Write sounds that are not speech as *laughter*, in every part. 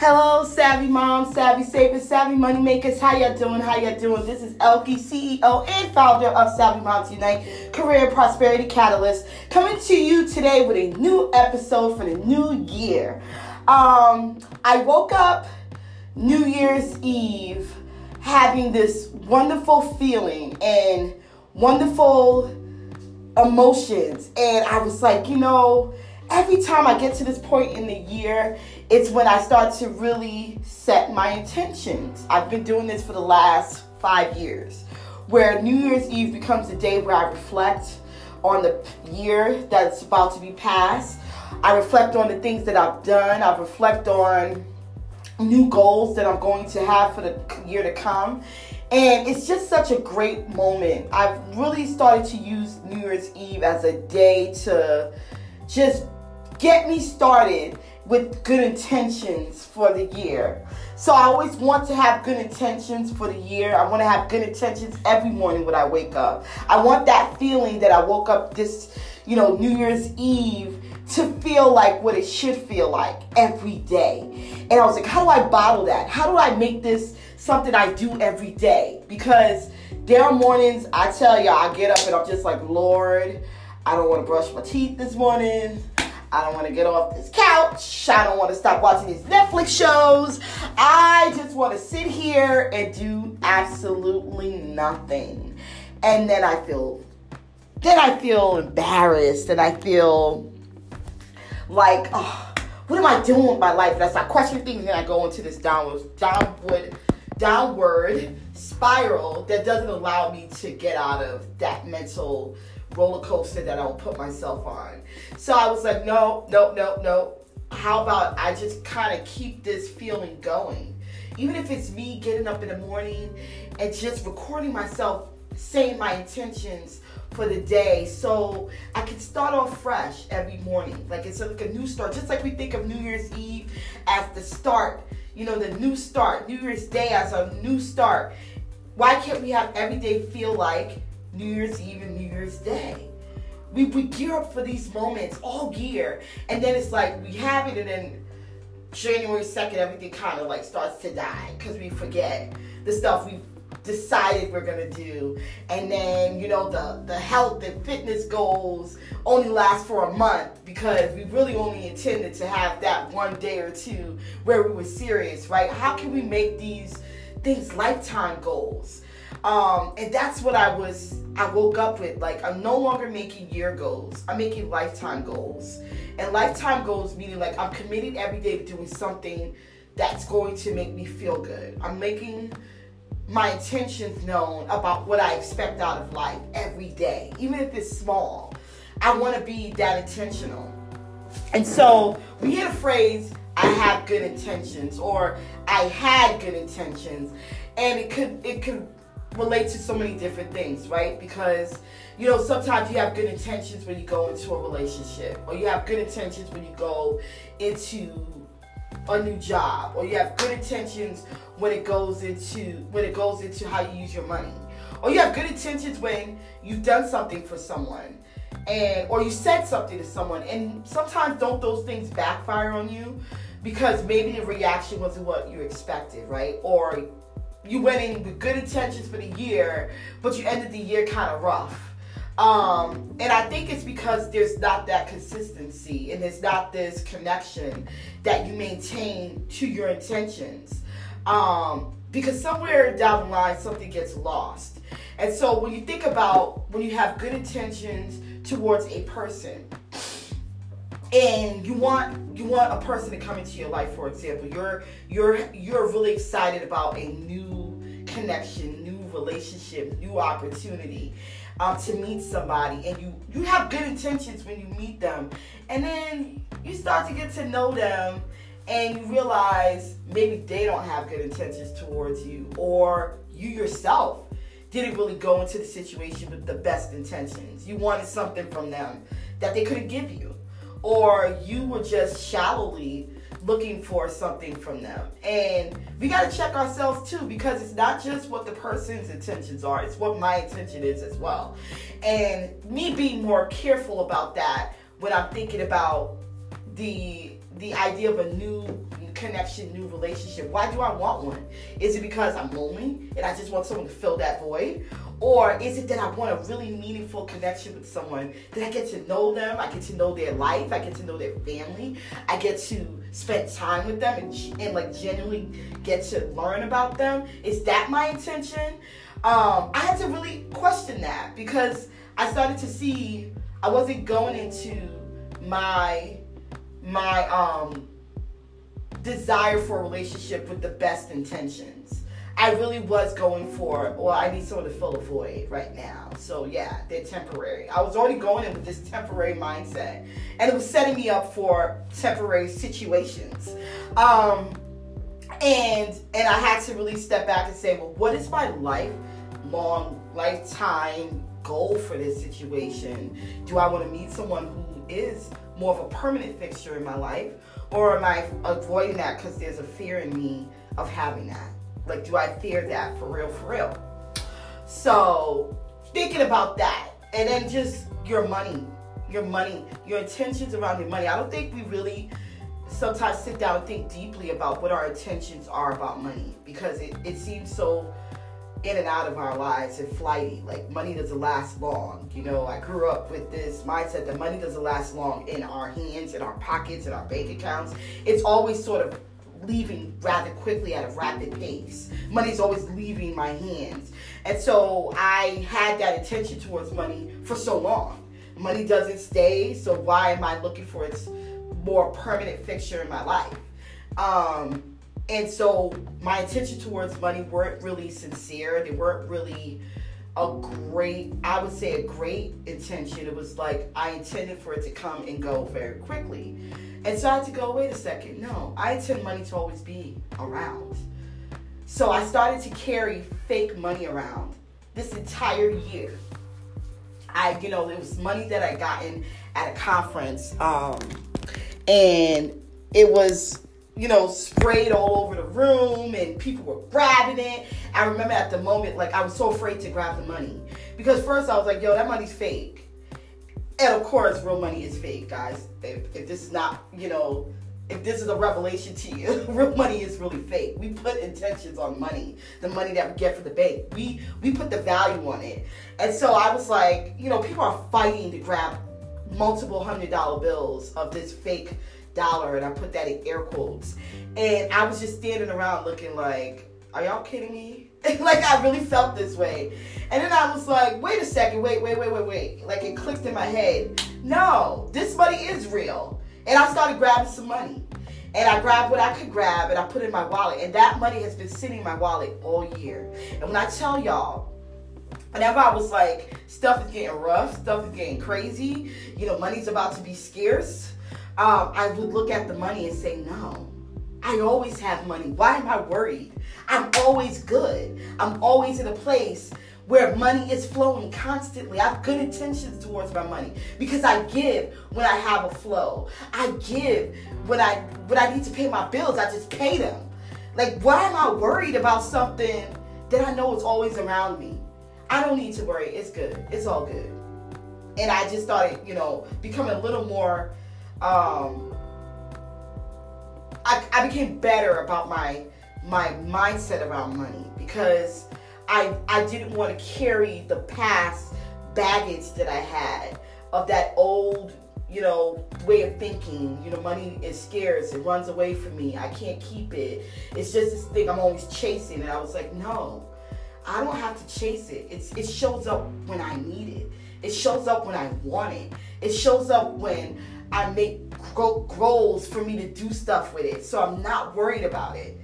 Hello, savvy moms, savvy savers, savvy money makers. How y'all doing? How y'all doing? This is Elkie, CEO and founder of Savvy Moms Unite, Career Prosperity Catalyst, coming to you today with a new episode for the new year. Um, I woke up New Year's Eve having this wonderful feeling and wonderful emotions, and I was like, you know every time I get to this point in the year, it's when I start to really set my intentions. I've been doing this for the last five years, where New Year's Eve becomes a day where I reflect on the year that's about to be passed. I reflect on the things that I've done. I reflect on new goals that I'm going to have for the year to come. And it's just such a great moment. I've really started to use New Year's Eve as a day to just get me started with good intentions for the year. So I always want to have good intentions for the year. I want to have good intentions every morning when I wake up. I want that feeling that I woke up this, you know, New Year's Eve to feel like what it should feel like every day. And I was like, how do I bottle that? How do I make this something I do every day? Because there are mornings I tell y'all I get up and I'm just like, Lord, I don't want to brush my teeth this morning. I don't want to get off this couch. I don't want to stop watching these Netflix shows. I just want to sit here and do absolutely nothing. And then I feel then I feel embarrassed and I feel like, oh, what am I doing with my life? And I start questioning things and I go into this downward downward downward spiral that doesn't allow me to get out of that mental roller coaster that I'll put myself on. So I was like, no, no, no, no. How about I just kind of keep this feeling going? Even if it's me getting up in the morning and just recording myself saying my intentions for the day so I can start off fresh every morning. Like it's like a new start. Just like we think of New Year's Eve as the start, you know, the new start, New Year's Day as a new start. Why can't we have every day feel like New Year's Eve and New Year's Day. We, we gear up for these moments all year. And then it's like we have it and then January 2nd, everything kind of like starts to die because we forget the stuff we've decided we're gonna do. And then, you know, the, the health and fitness goals only last for a month because we really only intended to have that one day or two where we were serious, right? How can we make these things lifetime goals? Um, and that's what I was, I woke up with. Like, I'm no longer making year goals, I'm making lifetime goals. And lifetime goals meaning like I'm committed every day to doing something that's going to make me feel good. I'm making my intentions known about what I expect out of life every day, even if it's small. I want to be that intentional. And so we hear the phrase, I have good intentions, or I had good intentions. And it could it could relate to so many different things, right? Because, you know, sometimes you have good intentions when you go into a relationship, or you have good intentions when you go into a new job, or you have good intentions when it goes into when it goes into how you use your money. Or you have good intentions when you've done something for someone and or you said something to someone and sometimes don't those things backfire on you because maybe the reaction wasn't what you expected, right? Or you went in with good intentions for the year, but you ended the year kind of rough. Um, and I think it's because there's not that consistency and there's not this connection that you maintain to your intentions. Um, because somewhere down the line, something gets lost. And so when you think about when you have good intentions towards a person, and you want you want a person to come into your life for example. You're you're you're really excited about a new connection new relationship new opportunity um, to meet somebody. And you you have good intentions when you meet them. And then you start to get to know them and you realize maybe they don't have good intentions towards you or you yourself didn't really go into the situation with the best intentions. You wanted something from them that they couldn't give you or you were just shallowly looking for something from them. And we got to check ourselves too because it's not just what the person's intentions are, it's what my intention is as well. And me being more careful about that when I'm thinking about the the idea of a new connection, new relationship. Why do I want one? Is it because I'm lonely and I just want someone to fill that void? Or is it that I want a really meaningful connection with someone that I get to know them, I get to know their life, I get to know their family, I get to spend time with them and, and like genuinely get to learn about them? Is that my intention? Um, I had to really question that because I started to see I wasn't going into my my um desire for a relationship with the best intentions. I really was going for, well, I need someone to fill a void right now. So yeah, they're temporary. I was already going in with this temporary mindset, and it was setting me up for temporary situations. Um, and and I had to really step back and say, well, what is my lifelong, lifetime goal for this situation? Do I want to meet someone who is more of a permanent fixture in my life, or am I avoiding that because there's a fear in me of having that? Like, do I fear that for real, for real? So, thinking about that, and then just your money, your money, your intentions around your money. I don't think we really sometimes sit down and think deeply about what our intentions are about money because it, it seems so in and out of our lives and flighty. Like money doesn't last long. You know, I grew up with this mindset that money doesn't last long in our hands, in our pockets, in our bank accounts. It's always sort of leaving rather quickly at a rapid pace. Money's always leaving my hands. And so I had that attention towards money for so long. Money doesn't stay, so why am I looking for its more permanent fixture in my life? Um, and so my attention towards money weren't really sincere. They weren't really a great, I would say a great intention. It was like I intended for it to come and go very quickly. And so I had to go, wait a second, no, I intend money to always be around. So I started to carry fake money around this entire year. I, you know, it was money that I gotten at a conference. Um, and it was you know, sprayed all over the room and people were grabbing it. I remember at the moment, like, I was so afraid to grab the money because first I was like, yo, that money's fake. And of course, real money is fake, guys. If, if this is not, you know, if this is a revelation to you, *laughs* real money is really fake. We put intentions on money, the money that we get from the bank. We we put the value on it. And so I was like, you know, people are fighting to grab multiple hundred dollar bills of this fake dollar, and I put that in air quotes. And I was just standing around looking like, are y'all kidding me? *laughs* like I really felt this way. And then I was like, wait a second, wait, wait, wait, wait, wait. Like it clicked in my head. No, this money is real. And I started grabbing some money. And I grabbed what I could grab and I put it in my wallet. And that money has been sitting in my wallet all year. And when I tell y'all, whenever I was like, stuff is getting rough, stuff is getting crazy, you know, money's about to be scarce, um, I would look at the money and say, no, I always have money. Why am I worried? I'm always good. I'm always in a place where money is flowing constantly. I have good intentions towards my money because I give when I have a flow. I give when I when I need to pay my bills. I just pay them. Like why am I worried about something that I know is always around me? I don't need to worry. It's good. It's all good. And I just started, you know, becoming a little more um, I, I became better about my my mindset around money because I I didn't want to carry the past baggage that I had of that old you know way of thinking you know money is scarce it runs away from me i can't keep it. It's just this thing i'm always chasing and i was like no i don't have to chase it. It's, it shows up when i need it. It shows up when i want it. It shows up when I make goals for me to do stuff with it. So I'm not worried about it.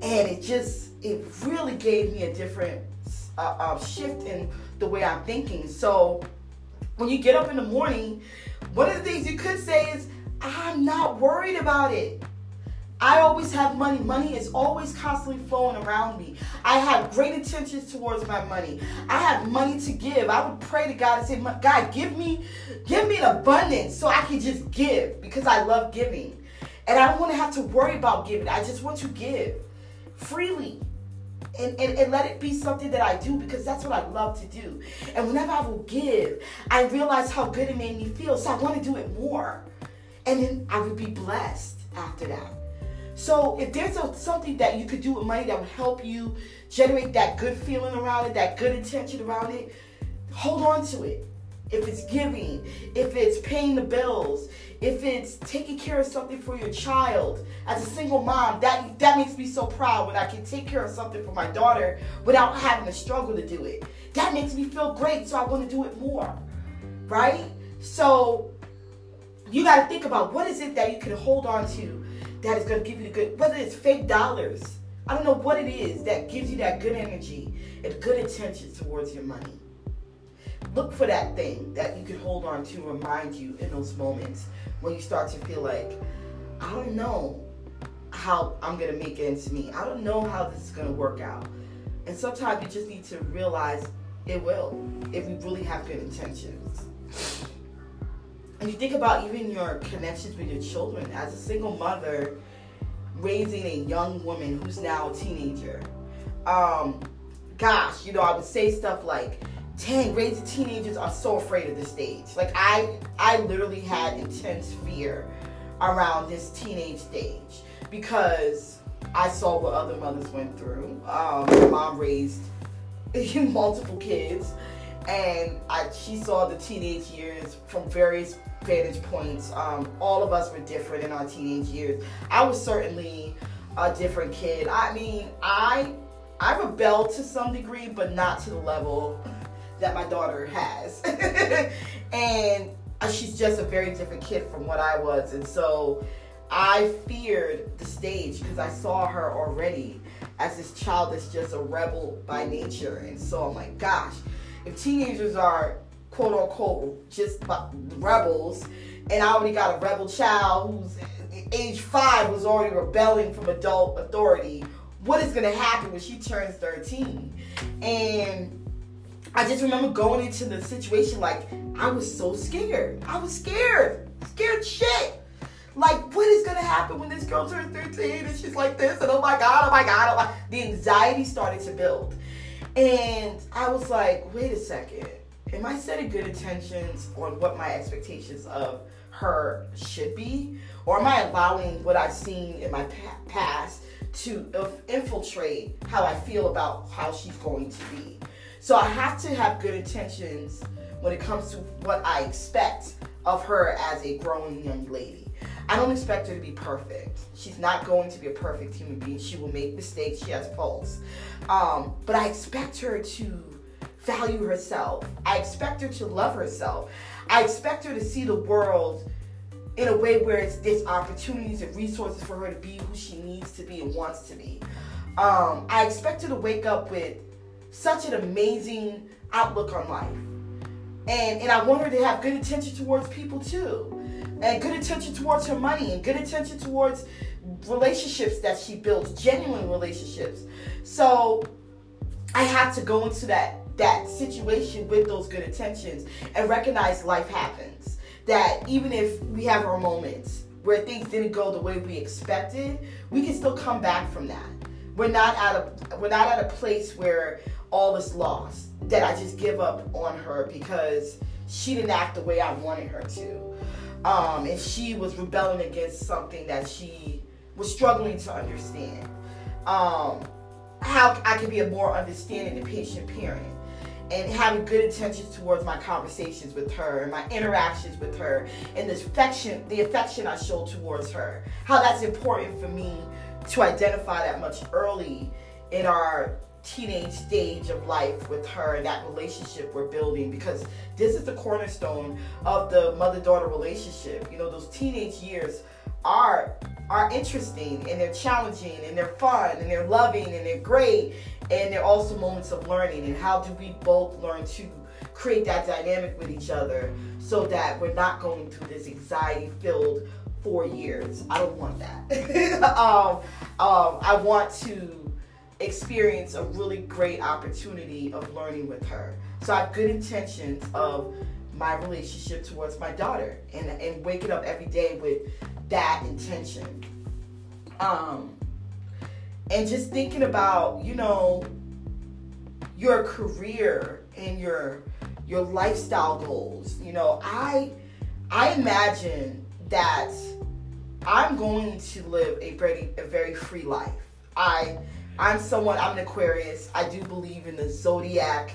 And it just, it really gave me a different uh, uh, shift in the way I'm thinking. So when you get up in the morning, one of the things you could say is, I'm not worried about it. I always have money. Money is always constantly flowing around me. I have great intentions towards my money. I have money to give. I would pray to God and say, God, give me, give me an abundance so I can just give because I love giving. And I don't want to have to worry about giving. I just want to give freely. And, and, and let it be something that I do because that's what I love to do. And whenever I will give, I realize how good it made me feel. So I want to do it more. And then I would be blessed after that. So if there's a, something that you could do with money that would help you generate that good feeling around it, that good intention around it, hold on to it. If it's giving, if it's paying the bills, if it's taking care of something for your child. As a single mom, that that makes me so proud when I can take care of something for my daughter without having to struggle to do it. That makes me feel great, so I want to do it more. Right? So you got to think about what is it that you can hold on to that is going to give you the good, whether it's fake dollars. I don't know what it is that gives you that good energy and good intentions towards your money. Look for that thing that you can hold on to, remind you in those moments when you start to feel like, I don't know how I'm gonna make ends meet. I don't know how this is gonna work out. And sometimes you just need to realize it will if we really have good intentions. And you think about even your connections with your children as a single mother raising a young woman who's now a teenager. Um, gosh, you know, I would say stuff like, dang, raising teenagers are so afraid of the stage. Like I I literally had intense fear around this teenage stage because I saw what other mothers went through. Um, my mom raised *laughs* multiple kids, and I, she saw the teenage years from various vantage points. Um, all of us were different in our teenage years. I was certainly a different kid. I mean, I I rebelled to some degree, but not to the level that my daughter has. *laughs* and uh, she's just a very different kid from what I was. And so I feared the stage because I saw her already as this child that's just a rebel by nature. And so I'm like, gosh, if teenagers are quote unquote just rebels, and I already got a rebel child who's age five was already rebelling from adult authority, what is going to happen when she turns 13? And I just remember going into the situation like I was so scared. I was scared. Scared shit. Like, what is gonna happen when this girl turns 13 and she's like this? And oh my god, oh my god, oh my the anxiety started to build. And I was like, wait a second. Am I setting good intentions on what my expectations of her should be? Or am I allowing what I've seen in my past to infiltrate how I feel about how she's going to be? So I have to have good intentions when it comes to what I expect of her as a growing young lady. I don't expect her to be perfect. She's not going to be a perfect human being. She will make mistakes. She has faults. Um, but I expect her to value herself. I expect her to love herself. I expect her to see the world in a way where it's there's opportunities and resources for her to be who she needs to be and wants to be. Um, I expect her to wake up with such an amazing outlook on life. And, and I want her to have good attention towards people too. And good attention towards her money and good attention towards relationships that she builds, genuine relationships. So I have to go into that that situation with those good intentions and recognize life happens. That even if we have our moments where things didn't go the way we expected, we can still come back from that. We're not at a we're not at a place where all is lost. That I just give up on her because she didn't act the way I wanted her to. Um, and she was rebelling against something that she was struggling to understand. Um, how I can be a more understanding and patient parent and having good intentions towards my conversations with her and my interactions with her and the affection the affection I show towards her. How that's important for me to identify that much early in our teenage stage of life with her and that relationship we're building because this is the cornerstone of the mother-daughter relationship. You know, those teenage years are are interesting and they're challenging and they're fun and they're loving and they're great and they're also moments of learning and how do we both learn to create that dynamic with each other so that we're not going through this anxiety filled four years. I don't want that. *laughs* um, um, I want to experience a really great opportunity of learning with her. So I have good intentions of my relationship towards my daughter and, and waking up every day with that intention. Um, and just thinking about, you know, your career and your your lifestyle goals. You know, I I imagine that I'm going to live a very a very free life. I I'm someone I'm an Aquarius. I do believe in the zodiac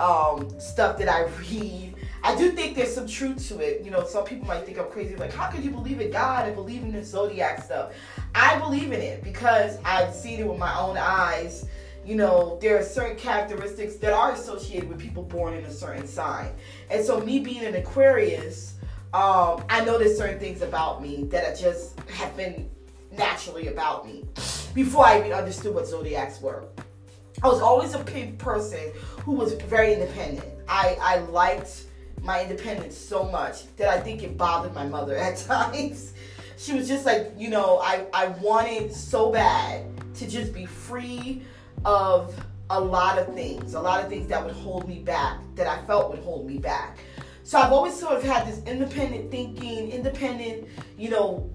um, stuff that I *laughs* read. I do think there's some truth to it. You know, some people might think I'm crazy. Like, how could you believe in God and believe in the zodiac stuff? I believe in it because I've seen it with my own eyes. You know, there are certain characteristics that are associated with people born in a certain sign. And so, me being an Aquarius, um, I know there's certain things about me that I just have been naturally about me before I even understood what zodiacs were. I was always a person who was very independent. I, I liked my independence so much that I think it bothered my mother at *laughs* times. She was just like, you know, I, I wanted so bad to just be free of a lot of things, a lot of things that would hold me back, that I felt would hold me back. So I've always sort of had this independent thinking, independent, you know,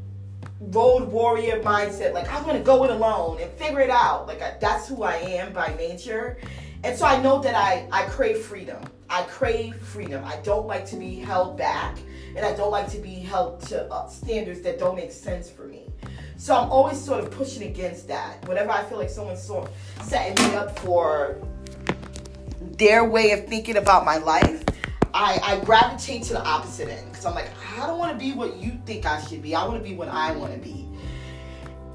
road warrior mindset. Like I'm gonna go it alone and figure it out. Like I, that's who I am by nature. And so I know that I, I crave freedom. I crave freedom. I don't like to be held back, and I don't like to be held to uh, standards that don't make sense for me. So I'm always sort of pushing against that. Whenever I feel like someone's sort of setting me up for their way of thinking about my life, I, I gravitate to the opposite end because I'm like, I don't want to be what you think I should be. I want to be what I want to be.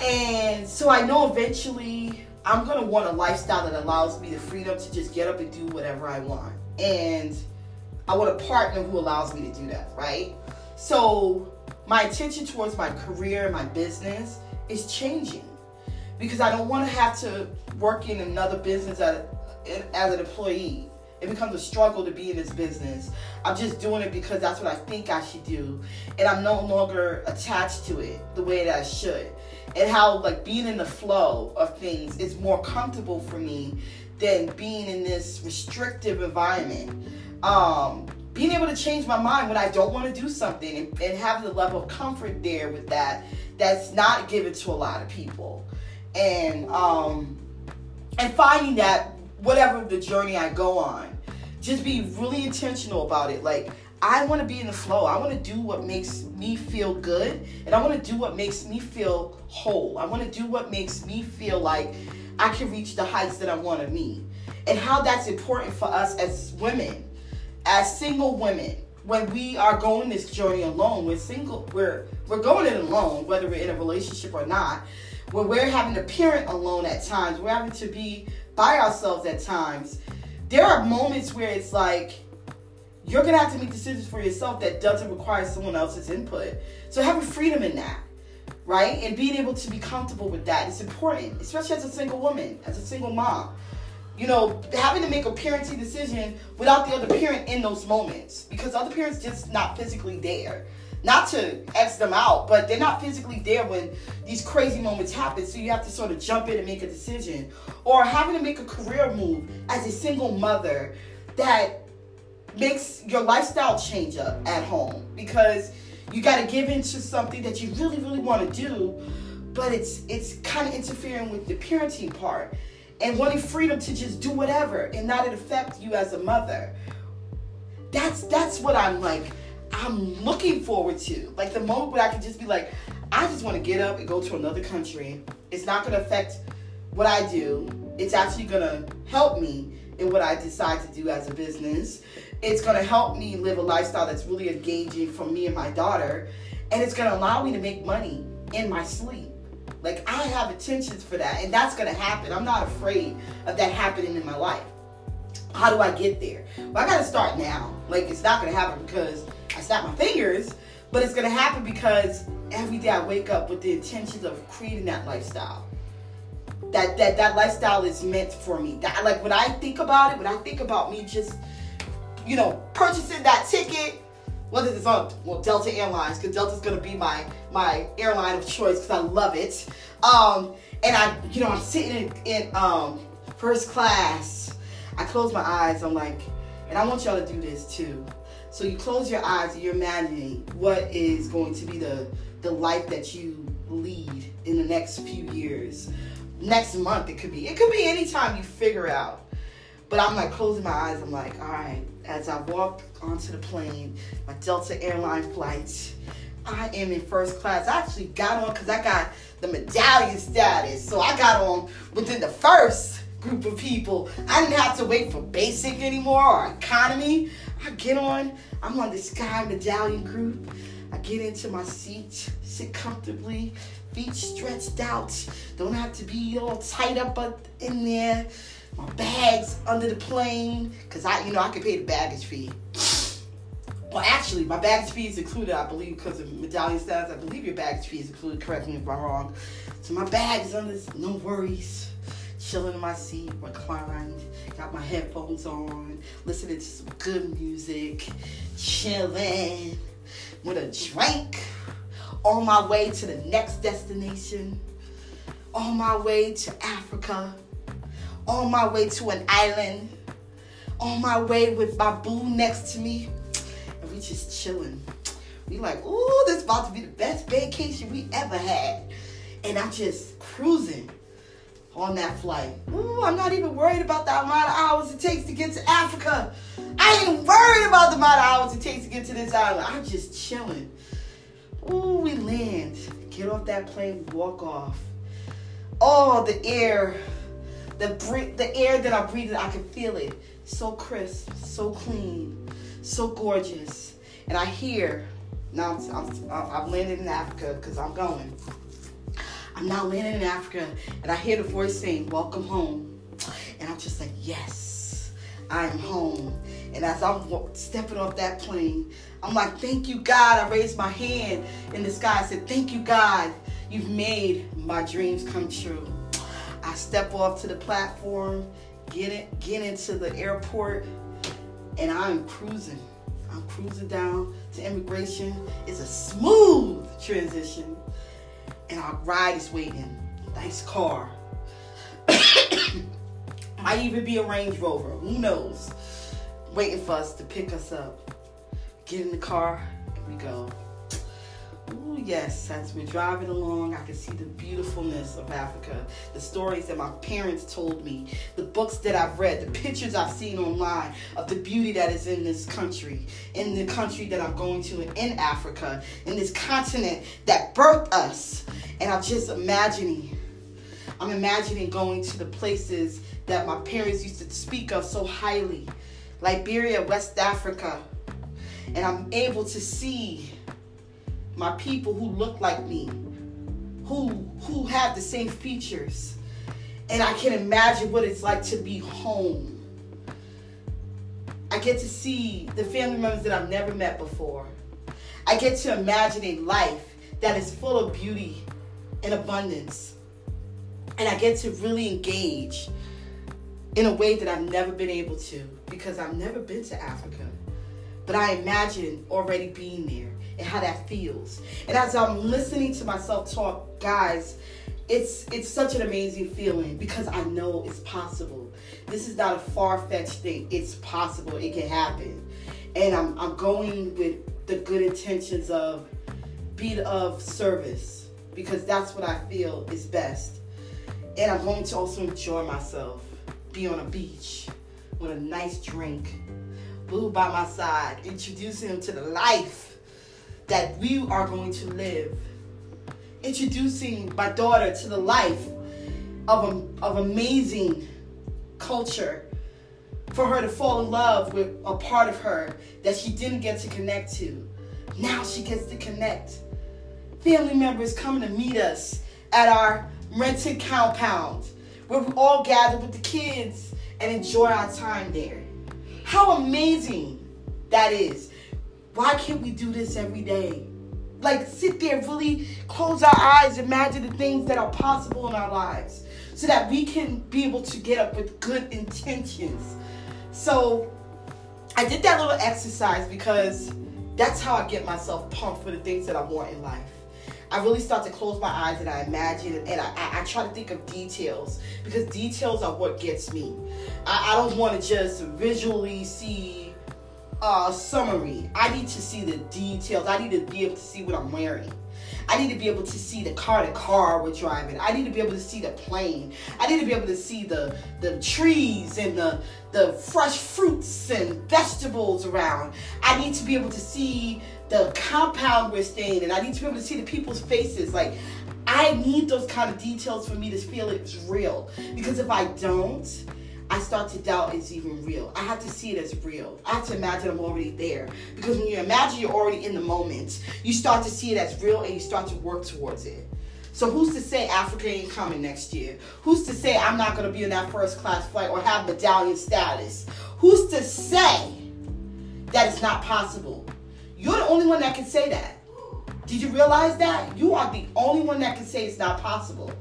And so I know eventually I'm going to want a lifestyle that allows me the freedom to just get up and do whatever I want. And I want a partner who allows me to do that, right? So my attention towards my career, and my business is changing because I don't want to have to work in another business as, an employee it becomes a struggle to be in this business. I'm just doing it because that's what I think I should do. And I'm no longer attached to it the way that I should. And how like being in the flow of things is more comfortable for me than being in this restrictive environment. Um, being able to change my mind when I don't want to do something and, and having the level of comfort there with that that's not given to a lot of people. And um and finding that whatever the journey I go on, just be really intentional about it. Like, I want to be in the flow. I want to do what makes me feel good, and I want to do what makes me feel whole. I want to do what makes me feel like I can reach the heights that I want to meet. And how that's important for us as women, as single women, when we are going this journey alone. We're single. We're we're going it alone, whether we're in a relationship or not. When we're having to parent alone at times, we're having to be by ourselves at times, there are moments where it's like you're gonna have to make decisions for yourself that doesn't require someone else's input. So having freedom in that, right? And being able to be comfortable with that is important, especially as a single woman, as a single mom. You know, having to make a parenting decision without the other parent in those moments because other parents just not physically there not to X them out, but they're not physically there when these crazy moments happen. So you have to sort of jump in and make a decision. Or having to make a career move as a single mother that makes your lifestyle change up at home because you got to give into something that you really, really want to do, but it's it's kind of interfering with the parenting part and wanting freedom to just do whatever and not affect you as a mother. That's that's what I'm like I'm looking forward to. Like the moment where I can just be like, I just want to get up and go to another country. It's not going to affect what I do. It's actually going to help me in what I decide to do as a business. It's going to help me live a lifestyle that's really engaging for me and my daughter. And it's going to allow me to make money in my sleep. Like I have intentions for that, and that's going to happen. I'm not afraid of that happening in my life. How do I get there? Well, I got to start now. Like it's not going to happen because I snap my fingers, but it's gonna happen because every day I wake up with the intentions of creating that lifestyle. That that that lifestyle is meant for me. That like when I think about it, when I think about me just, you know, purchasing that ticket, whether it's on well Delta Airlines, because Delta's gonna be my my airline of choice because I love it. Um, and I, you know, I'm sitting in, in um first class. I close my eyes. I'm like, and I want y'all to do this too. So you close your eyes and you're imagining what is going to be the the life that you lead in the next few years. Next month it could be. It could be anytime you figure out. But I'm like closing my eyes. I'm like, all right. As I walk onto the plane, my Delta airline flight, I am in first class. I actually got on because I got the medallion status. So I got on within the first group of people. I didn't have to wait for basic anymore or economy. I get on, I'm on the Sky Medallion group. I get into my seat, sit comfortably, feet stretched out. Don't have to be all tight up in there. My bags under the plane, cause I, you know, I can pay the baggage fee. Well, actually, my baggage fee is included, I believe, because of medallion status. I believe your baggage fee is included. Correct me if I'm wrong. So my bag is under, no worries. Chilling in my seat, reclined, got my headphones on, listening to some good music, chilling with a drink on my way to the next destination, on my way to Africa, on my way to an island, on my way with my boo next to me, and we just chilling. We like, ooh, this about to be the best vacation we ever had. And I'm just cruising on that flight. Ooh, I'm not even worried about the amount of hours it takes to get to Africa. I ain't worried about the amount of hours it takes to get to this island. I'm just chilling. Ooh, we land. Get off that plane, walk off. Oh, the air, the the air that I'm breathing, I can feel it. So crisp, so clean, so gorgeous. And I hear, now I'm, I'm, I'm landed in Africa because I'm going. I'm now landing in Africa, and I hear the voice saying, Welcome home. And I'm just like, Yes, I am home. And as I'm stepping off that plane, I'm like, Thank you, God. I raised my hand in the sky. I said, Thank you, God. You've made my dreams come true. I step off to the platform, get it, get into the airport, and I'm cruising. I'm cruising down to immigration. It's a smooth transition and our ride is waiting. Nice car. *coughs* Might even be a Range Rover. Who knows? Waiting for us to pick us up. Get in the car and we go. Ooh, yes, as we're driving along, I can see the beautifulness of Africa, the stories that my parents told me, the books that I've read, the pictures I've seen online of the beauty that is in this country, in the country that I'm going to in Africa, in this continent that birthed us. And I'm just imagining, I'm imagining going to the places that my parents used to speak of so highly. Liberia, West Africa. And I'm able to see my people who look like me, who who have the same features. And I can imagine what it's like to be home. I get to see the family members that I've never met before. I get to imagine a life that is full of beauty and abundance. And I get to really engage in a way that I've never been able to because I've never been to Africa. But I imagine already being there and how that feels. And as I'm listening to myself talk, guys, it's it's such an amazing feeling because I know it's possible. This is not a far-fetched thing. It's possible. It can happen. And I'm I'm going with the good intentions of being of service because that's what I feel is best. And I'm going to also enjoy myself. Be on a beach with a nice drink. Boo by my side, introducing him to the life that we are going to live. Introducing my daughter to the life of, a, of amazing culture for her to fall in love with a part of her that she didn't get to connect to. Now she gets to connect. Family members coming to meet us at our rented compound where we all gather with the kids and enjoy our time there. How amazing that is. Why can't we do this every day? Like sit there, really close our eyes, imagine the things that are possible in our lives so that we can be able to get up with good intentions. So I did that little exercise because that's how I get myself pumped for the things that I want in life. I really start to close my eyes and I imagine and I, I, I try to think of details because details are what gets me. I, I don't want to just visually see uh, summary. I need to see the details. I need to be able to see what I'm wearing. I need to be able to see the car the car we're driving. I need to be able to see the plane. I need to be able to see the the trees and the the fresh fruits and vegetables around. I need to be able to see the compound we're staying in. And I need to be able to see the people's faces. Like, I need those kind of details for me to feel it's real. Because if I don't, I start to doubt it's even real. I have to see it as real. I have to imagine I'm already there. Because when you imagine you're already in the moment, you start to see it as real and you start to work towards it. So who's to say Africa ain't coming next year? Who's to say I'm not going to be in that first class flight or have medallion status? Who's to say that it's not possible? You're the only one that can say that. Did you realize that? You are the only one that can say it's not possible.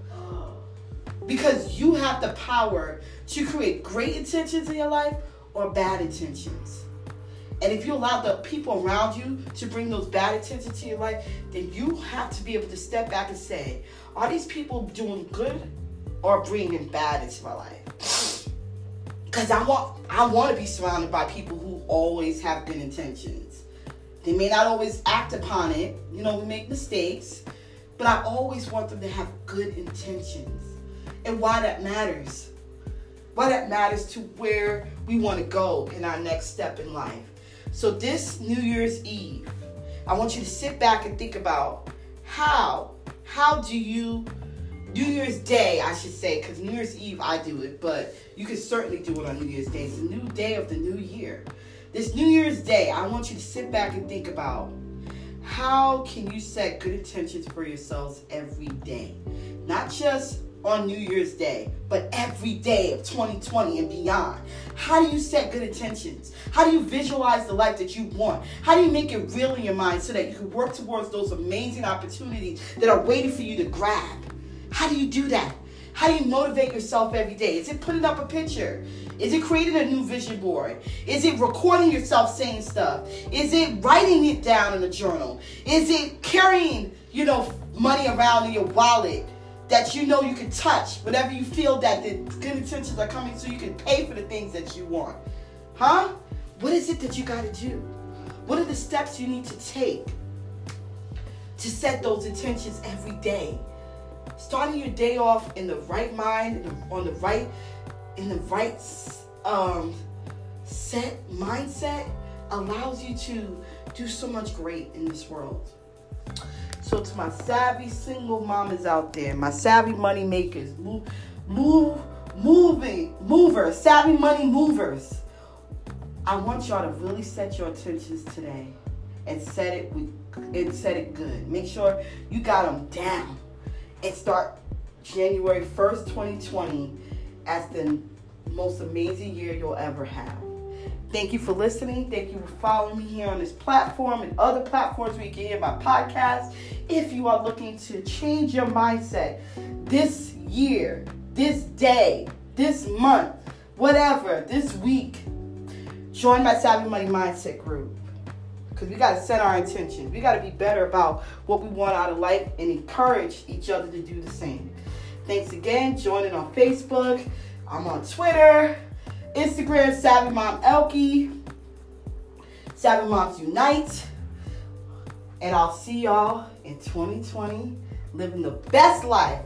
Because you have the power to create great intentions in your life or bad intentions. And if you allow the people around you to bring those bad intentions to your life, then you have to be able to step back and say, are these people doing good or bringing bad into my life? Because I want I want to be surrounded by people who always have good intentions. They may not always act upon it. You know, we make mistakes, but I always want them to have good intentions. And why that matters. Why that matters to where we want to go in our next step in life. So this New Year's Eve, I want you to sit back and think about how how do you New Year's Day, I should say, because New Year's Eve I do it, but you can certainly do it on New Year's Day. It's a new day of the new year. This New Year's Day, I want you to sit back and think about how can you set good intentions for yourselves every day? Not just on New Year's Day, but every day of 2020 and beyond. How do you set good intentions? How do you visualize the life that you want? How do you make it real in your mind so that you can work towards those amazing opportunities that are waiting for you to grab? How do you do that? How do you motivate yourself every day? Is it putting up a picture? Is it creating a new vision board? Is it recording yourself saying stuff? Is it writing it down in a journal? Is it carrying, you know, money around in your wallet? That you know you can touch whenever you feel that the good intentions are coming so you can pay for the things that you want. Huh? What is it that you got to do? What are the steps you need to take to set those intentions every day? Starting your day off in the right mind, on the right, in the right um, set mindset allows you to do so much great in this world. So to my savvy single mamas out there, my savvy money makers, move, move, moving, movers, savvy money movers. I want y'all to really set your intentions today and set it with and set it good. Make sure you got them down and start January 1st, 2020 as the most amazing year you'll ever have. Thank you for listening. Thank you for following me here on this platform and other platforms where you can hear my podcast. If you are looking to change your mindset this year, this day, this month, whatever, this week, join my Savvy Money Mindset group. Because we got to set our intentions. We got to be better about what we want out of life and encourage each other to do the same. Thanks again. Join Joining on Facebook. I'm on Twitter. Instagram, Savvy Mom Elkie, Savvy Moms Unite. And I'll see y'all in 2020 living the best life